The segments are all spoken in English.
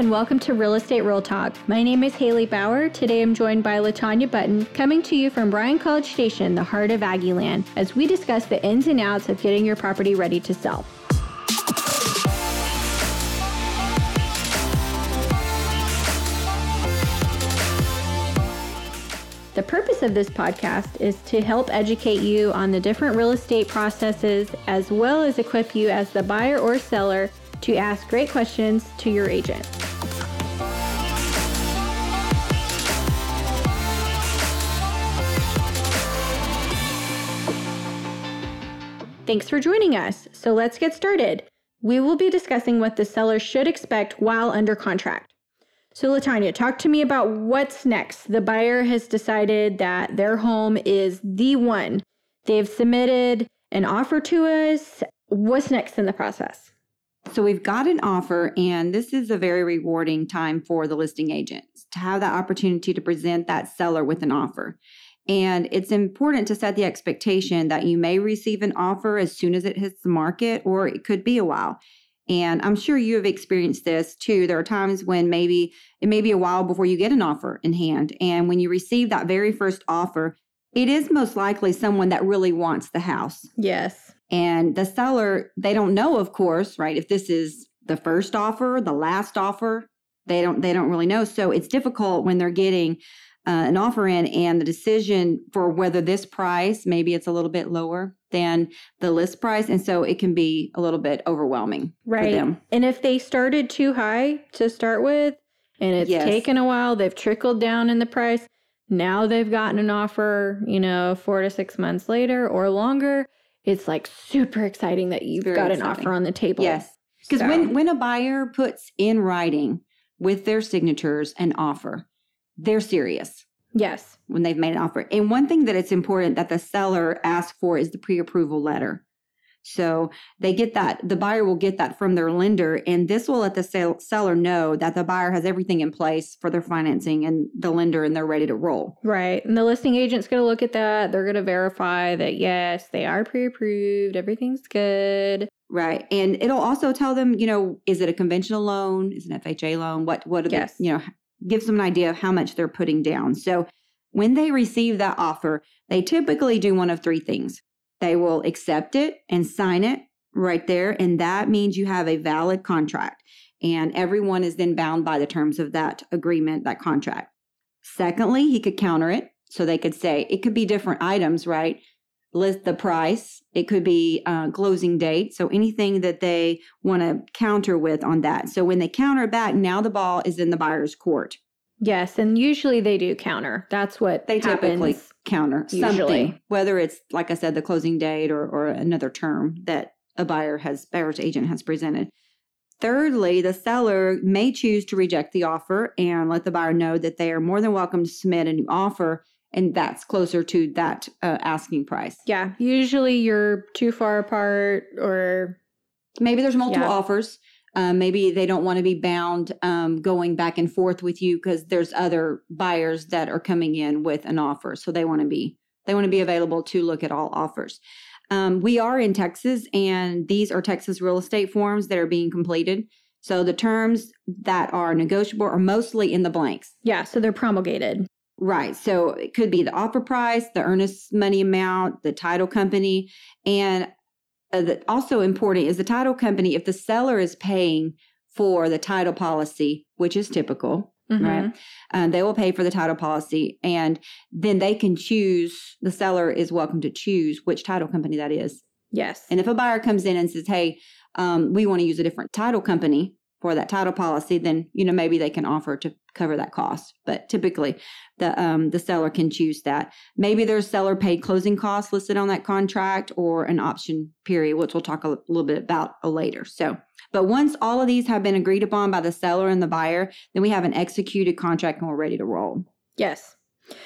and welcome to Real Estate Real Talk. My name is Haley Bauer. Today I'm joined by Latanya Button, coming to you from Bryan College Station, the heart of Aggieland, as we discuss the ins and outs of getting your property ready to sell. The purpose of this podcast is to help educate you on the different real estate processes as well as equip you as the buyer or seller to ask great questions to your agent. Thanks for joining us. So let's get started. We will be discussing what the seller should expect while under contract. So, Latanya, talk to me about what's next. The buyer has decided that their home is the one. They've submitted an offer to us. What's next in the process? So we've got an offer, and this is a very rewarding time for the listing agents to have the opportunity to present that seller with an offer. And it's important to set the expectation that you may receive an offer as soon as it hits the market, or it could be a while. And I'm sure you have experienced this too. There are times when maybe it may be a while before you get an offer in hand. And when you receive that very first offer, it is most likely someone that really wants the house. Yes. And the seller, they don't know, of course, right? If this is the first offer, the last offer, they don't they don't really know. So it's difficult when they're getting uh, an offer in and the decision for whether this price maybe it's a little bit lower than the list price and so it can be a little bit overwhelming right and if they started too high to start with and it's yes. taken a while they've trickled down in the price now they've gotten an offer you know four to six months later or longer it's like super exciting that you've Very got exciting. an offer on the table. Yes. Because so. when, when a buyer puts in writing with their signatures an offer, they're serious. Yes. When they've made an offer. And one thing that it's important that the seller asks for is the pre approval letter. So they get that, the buyer will get that from their lender, and this will let the sale, seller know that the buyer has everything in place for their financing and the lender, and they're ready to roll. Right. And the listing agent's going to look at that. They're going to verify that, yes, they are pre approved, everything's good. Right. And it'll also tell them, you know, is it a conventional loan? Is it an FHA loan? What, what are yes. the, you know, gives them an idea of how much they're putting down. So when they receive that offer, they typically do one of three things. They will accept it and sign it right there. And that means you have a valid contract. And everyone is then bound by the terms of that agreement, that contract. Secondly, he could counter it. So they could say it could be different items, right? List the price. It could be uh, closing date. So anything that they want to counter with on that. So when they counter back, now the ball is in the buyer's court. Yes, and usually they do counter. That's what they typically counter usually. something, whether it's like I said, the closing date or or another term that a buyer has buyer's agent has presented. Thirdly, the seller may choose to reject the offer and let the buyer know that they are more than welcome to submit a new offer, and that's closer to that uh, asking price. Yeah, usually you're too far apart, or maybe there's multiple yeah. offers. Um, maybe they don't want to be bound um, going back and forth with you because there's other buyers that are coming in with an offer, so they want to be they want to be available to look at all offers. Um, we are in Texas, and these are Texas real estate forms that are being completed. So the terms that are negotiable are mostly in the blanks. Yeah, so they're promulgated. Right. So it could be the offer price, the earnest money amount, the title company, and uh, also important is the title company, if the seller is paying for the title policy, which is typical, mm-hmm. right? Uh, they will pay for the title policy and then they can choose, the seller is welcome to choose which title company that is. Yes. And if a buyer comes in and says, hey, um, we want to use a different title company, for that title policy, then you know maybe they can offer to cover that cost. But typically, the um, the seller can choose that. Maybe there's seller paid closing costs listed on that contract, or an option period, which we'll talk a little bit about later. So, but once all of these have been agreed upon by the seller and the buyer, then we have an executed contract and we're ready to roll. Yes.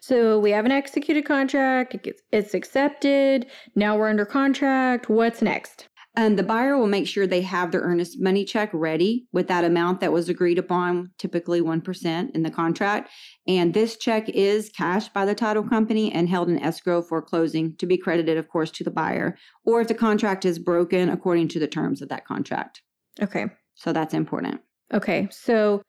So we have an executed contract. It's accepted. Now we're under contract. What's next? And the buyer will make sure they have their earnest money check ready with that amount that was agreed upon, typically 1% in the contract. And this check is cashed by the title company and held in escrow for closing to be credited, of course, to the buyer, or if the contract is broken according to the terms of that contract. Okay. So that's important. Okay. So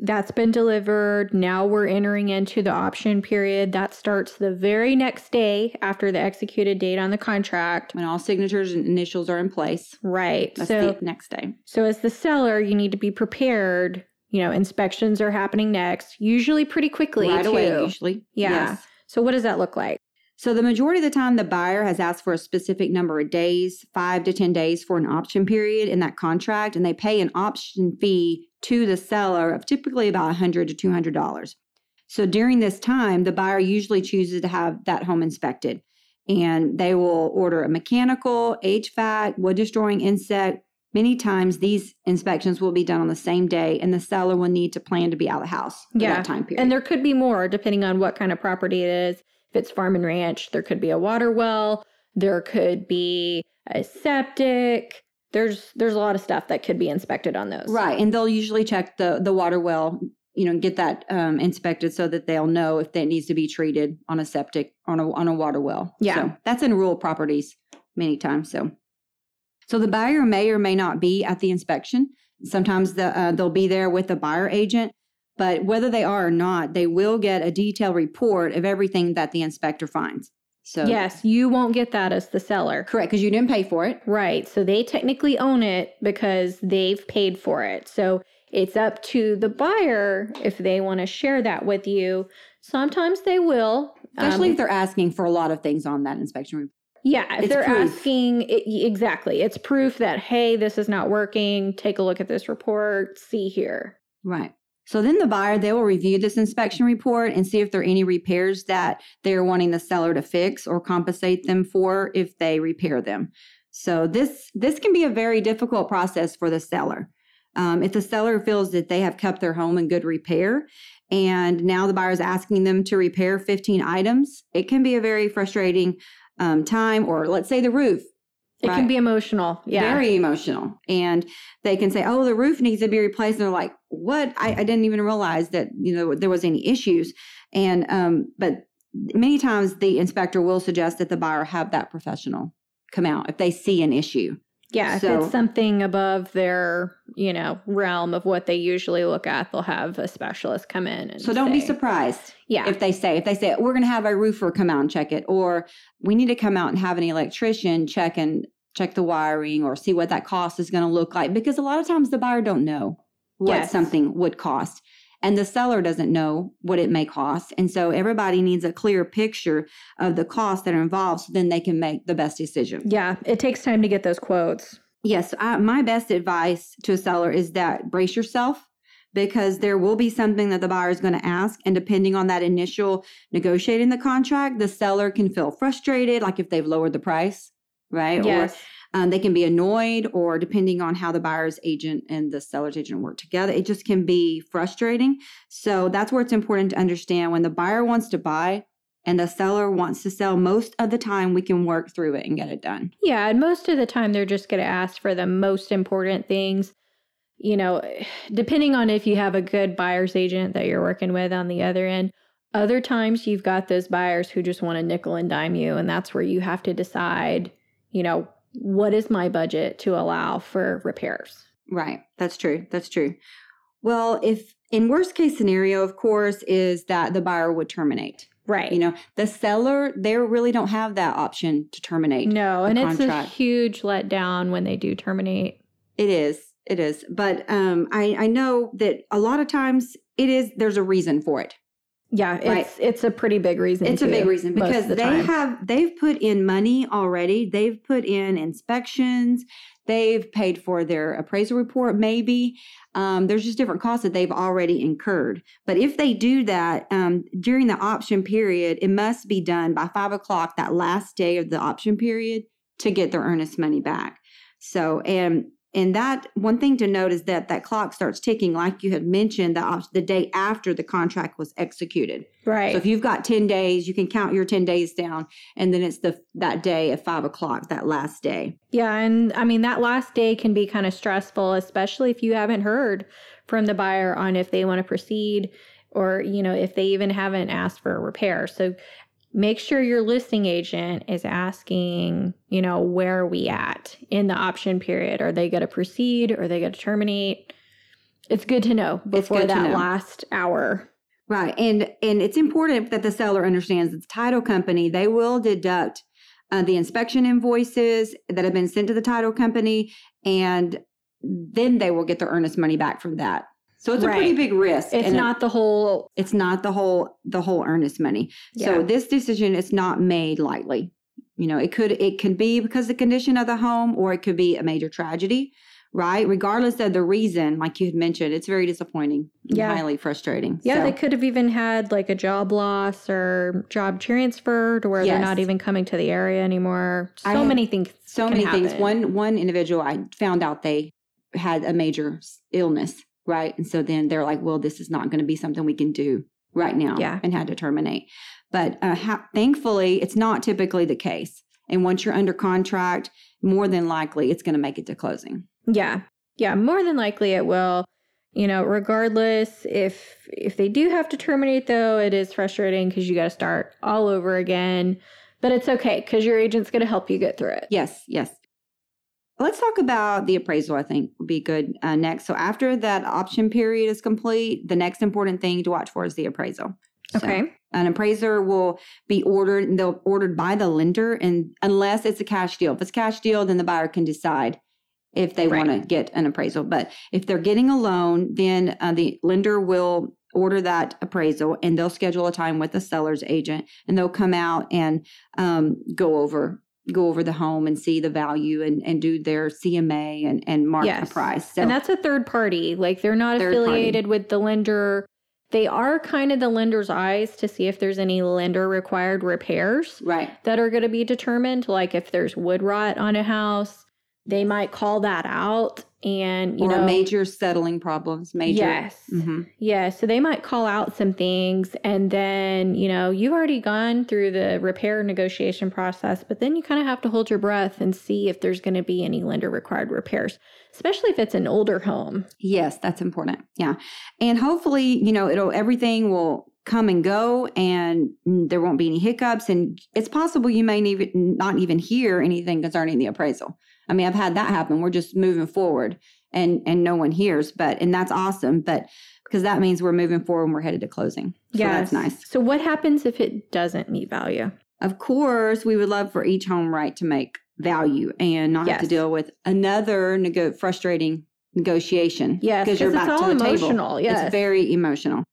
that's been delivered. Now we're entering into the option period. That starts the very next day after the executed date on the contract. When all signatures and initials are in place. Right. That's so, the next day. So, as the seller, you need to be prepared. You know, inspections are happening next, usually pretty quickly. Right too. away, usually. Yeah. Yes. So, what does that look like? So, the majority of the time, the buyer has asked for a specific number of days, five to 10 days for an option period in that contract, and they pay an option fee to the seller of typically about 100 to $200. So, during this time, the buyer usually chooses to have that home inspected, and they will order a mechanical, HVAC, wood destroying insect. Many times, these inspections will be done on the same day, and the seller will need to plan to be out of the house yeah. that time period. And there could be more depending on what kind of property it is if it's farm and ranch, there could be a water well, there could be a septic. There's there's a lot of stuff that could be inspected on those. Right, and they'll usually check the the water well, you know, get that um, inspected so that they'll know if that needs to be treated on a septic on a on a water well. Yeah, so that's in rural properties many times. So, so the buyer may or may not be at the inspection. Sometimes the, uh, they'll be there with the buyer agent, but whether they are or not, they will get a detailed report of everything that the inspector finds. So Yes, you won't get that as the seller. Correct, because you didn't pay for it. Right. So they technically own it because they've paid for it. So it's up to the buyer if they want to share that with you. Sometimes they will. Especially um, if they're asking for a lot of things on that inspection report. Yeah, if it's they're proof. asking it, exactly, it's proof that hey, this is not working. Take a look at this report. See here. Right. So then the buyer, they will review this inspection report and see if there are any repairs that they're wanting the seller to fix or compensate them for if they repair them. So this this can be a very difficult process for the seller. Um, if the seller feels that they have kept their home in good repair and now the buyer is asking them to repair 15 items, it can be a very frustrating um, time. Or let's say the roof it right. can be emotional. Yeah. Very emotional. And they can say, oh, the roof needs to be replaced. And they're like, what? I, I didn't even realize that, you know, there was any issues. And, um, but many times the inspector will suggest that the buyer have that professional come out if they see an issue. Yeah, so, if it's something above their, you know, realm of what they usually look at, they'll have a specialist come in. And so don't say, be surprised. Yeah. If they say, if they say, we're going to have a roofer come out and check it, or we need to come out and have an electrician check and check the wiring or see what that cost is going to look like because a lot of times the buyer don't know what yes. something would cost and the seller doesn't know what it may cost and so everybody needs a clear picture of the costs that are involved so then they can make the best decision yeah it takes time to get those quotes yes I, my best advice to a seller is that brace yourself because there will be something that the buyer is going to ask. And depending on that initial negotiating the contract, the seller can feel frustrated, like if they've lowered the price right? Yes. Or um, they can be annoyed, or depending on how the buyer's agent and the seller's agent work together, it just can be frustrating. So that's where it's important to understand when the buyer wants to buy and the seller wants to sell, most of the time we can work through it and get it done. Yeah, and most of the time they're just going to ask for the most important things. You know, depending on if you have a good buyer's agent that you're working with on the other end. Other times you've got those buyers who just want to nickel and dime you, and that's where you have to decide you know, what is my budget to allow for repairs? Right. That's true. That's true. Well, if in worst case scenario, of course, is that the buyer would terminate. Right. You know, the seller, they really don't have that option to terminate. No, and contract. it's a huge letdown when they do terminate. It is. It is. But um, I, I know that a lot of times it is, there's a reason for it. Yeah, it's right. it's a pretty big reason. It's too, a big reason because the they time. have they've put in money already. They've put in inspections. They've paid for their appraisal report. Maybe um, there's just different costs that they've already incurred. But if they do that um, during the option period, it must be done by five o'clock that last day of the option period to get their earnest money back. So and and that one thing to note is that that clock starts ticking, like you had mentioned, the, the day after the contract was executed. Right. So if you've got 10 days, you can count your 10 days down. And then it's the that day at five o'clock, that last day. Yeah. And I mean, that last day can be kind of stressful, especially if you haven't heard from the buyer on if they want to proceed or, you know, if they even haven't asked for a repair. So make sure your listing agent is asking, you know, where are we at in the option period? Are they going to proceed? Are they going to terminate? It's good to know before that know. last hour. Right. And and it's important that the seller understands that the title company, they will deduct uh, the inspection invoices that have been sent to the title company and then they will get their earnest money back from that. So it's right. a pretty big risk. It's not the whole it's not the whole the whole earnest money. Yeah. So this decision is not made lightly. You know, it could it could be because the condition of the home or it could be a major tragedy right? Regardless of the reason, like you had mentioned, it's very disappointing. Yeah. Highly frustrating. Yeah, so. they could have even had like a job loss or job transferred where yes. they're not even coming to the area anymore. So I, many things. So many happen. things. One one individual I found out they had a major illness, right? And so then they're like, well, this is not going to be something we can do right now. Yeah. And had to terminate. But uh, ha- thankfully, it's not typically the case. And once you're under contract, more than likely it's going to make it to closing. Yeah. Yeah, more than likely it will. You know, regardless if if they do have to terminate though, it is frustrating cuz you got to start all over again. But it's okay cuz your agent's going to help you get through it. Yes, yes. Let's talk about the appraisal, I think would be good uh, next. So, after that option period is complete, the next important thing to watch for is the appraisal. So, okay. An appraiser will be ordered, and they'll ordered by the lender, and unless it's a cash deal. If it's cash deal, then the buyer can decide if they right. want to get an appraisal. But if they're getting a loan, then uh, the lender will order that appraisal and they'll schedule a time with the seller's agent and they'll come out and um, go over go over the home and see the value and, and do their CMA and, and mark yes. the price. So, and that's a third party. Like they're not affiliated party. with the lender. They are kind of the lender's eyes to see if there's any lender required repairs right. that are going to be determined. Like if there's wood rot on a house, they might call that out and you or know major settling problems major yes. Mm-hmm. yeah so they might call out some things and then you know you've already gone through the repair negotiation process but then you kind of have to hold your breath and see if there's going to be any lender required repairs especially if it's an older home. Yes that's important yeah. And hopefully you know it'll everything will come and go and there won't be any hiccups and it's possible you may even not even hear anything concerning the appraisal I mean, I've had that happen. We're just moving forward and and no one hears, but and that's awesome. But because that means we're moving forward and we're headed to closing. So yes. that's nice. So what happens if it doesn't meet value? Of course, we would love for each home right to make value and not yes. have to deal with another nego- frustrating negotiation. Yes, because you're back to the emotional. table. Yes. It's very emotional.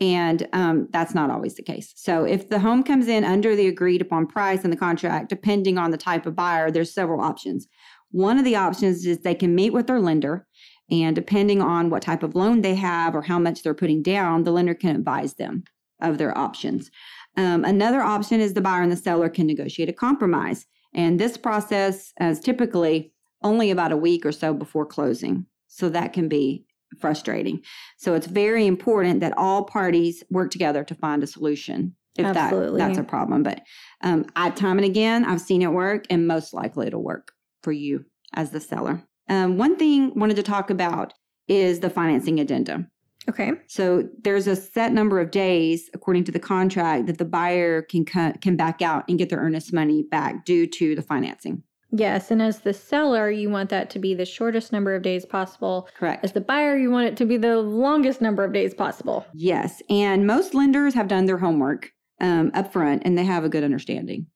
And um, that's not always the case. So, if the home comes in under the agreed upon price in the contract, depending on the type of buyer, there's several options. One of the options is they can meet with their lender, and depending on what type of loan they have or how much they're putting down, the lender can advise them of their options. Um, another option is the buyer and the seller can negotiate a compromise. And this process is typically only about a week or so before closing. So that can be frustrating. So it's very important that all parties work together to find a solution if Absolutely. that that's a problem. But um, I, time and again, I've seen it work, and most likely it'll work for you as the seller. Um, one thing I wanted to talk about is the financing addendum. Okay. So there's a set number of days, according to the contract, that the buyer can can back out and get their earnest money back due to the financing. Yes, and as the seller, you want that to be the shortest number of days possible. Correct. As the buyer, you want it to be the longest number of days possible. Yes, and most lenders have done their homework um, up front, and they have a good understanding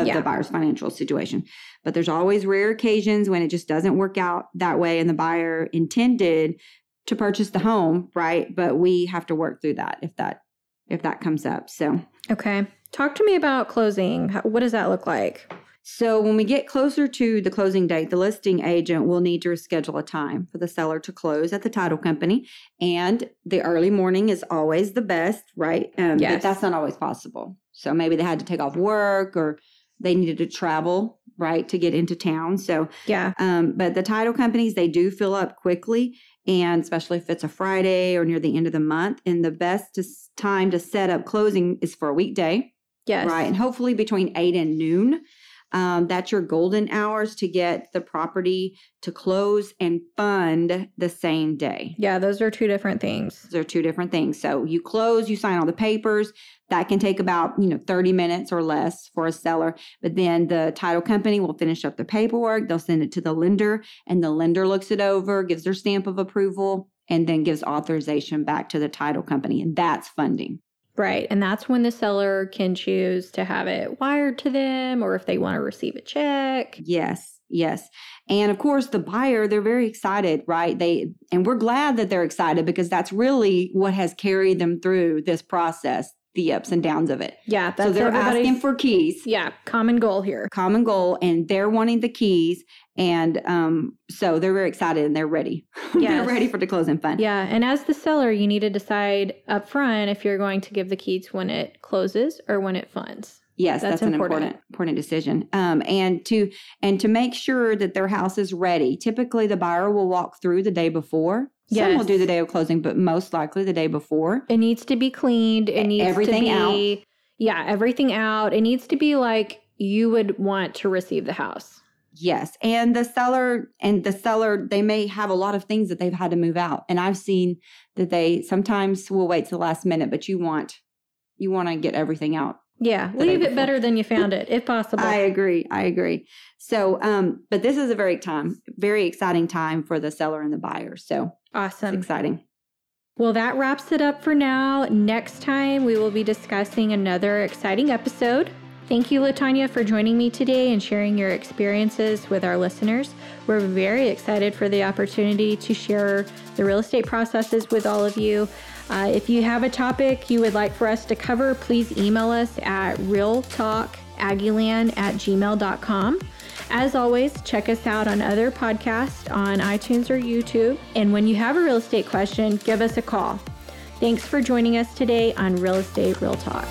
of yeah. the buyer's financial situation. But there's always rare occasions when it just doesn't work out that way and the buyer intended to purchase the home, right? But we have to work through that if that if that comes up. So, okay. Talk to me about closing. What does that look like? So, when we get closer to the closing date, the listing agent will need to schedule a time for the seller to close at the title company. And the early morning is always the best, right? Um, yes. But that's not always possible. So, maybe they had to take off work or they needed to travel right to get into town. So yeah. um, but the title companies they do fill up quickly and especially if it's a friday or near the end of the month and the best time to set up closing is for a weekday. Yes. Right and hopefully between 8 and noon um, that's your golden hours to get the property to close and fund the same day. Yeah, those are two different things. Those are two different things. So you close, you sign all the papers. That can take about, you know, 30 minutes or less for a seller. But then the title company will finish up the paperwork. They'll send it to the lender and the lender looks it over, gives their stamp of approval and then gives authorization back to the title company. And that's funding. Right. And that's when the seller can choose to have it wired to them or if they want to receive a check. Yes. Yes. And of course the buyer they're very excited, right? They and we're glad that they're excited because that's really what has carried them through this process the ups and downs of it. Yeah, so they're asking for keys. Yeah, common goal here. Common goal, and they're wanting the keys, and um, so they're very excited and they're ready. Yes. they're ready for the closing fund. Yeah, and as the seller, you need to decide up front if you're going to give the keys when it closes or when it funds. Yes, that's, that's an important. important decision. Um, and to and to make sure that their house is ready. Typically, the buyer will walk through the day before Yes. Some will do the day of closing, but most likely the day before. It needs to be cleaned. It needs everything to be, out. Yeah, everything out. It needs to be like you would want to receive the house. Yes. And the seller and the seller, they may have a lot of things that they've had to move out. And I've seen that they sometimes will wait to the last minute, but you want you want to get everything out yeah, leave it better than you found it, if possible. I agree. I agree. So, um, but this is a very time, very exciting time for the seller and the buyer. So awesome, exciting. Well, that wraps it up for now. Next time, we will be discussing another exciting episode. Thank you, Latanya, for joining me today and sharing your experiences with our listeners. We're very excited for the opportunity to share the real estate processes with all of you. Uh, if you have a topic you would like for us to cover, please email us at realtalkaggieland at gmail.com. As always, check us out on other podcasts on iTunes or YouTube. And when you have a real estate question, give us a call. Thanks for joining us today on Real Estate Real Talk.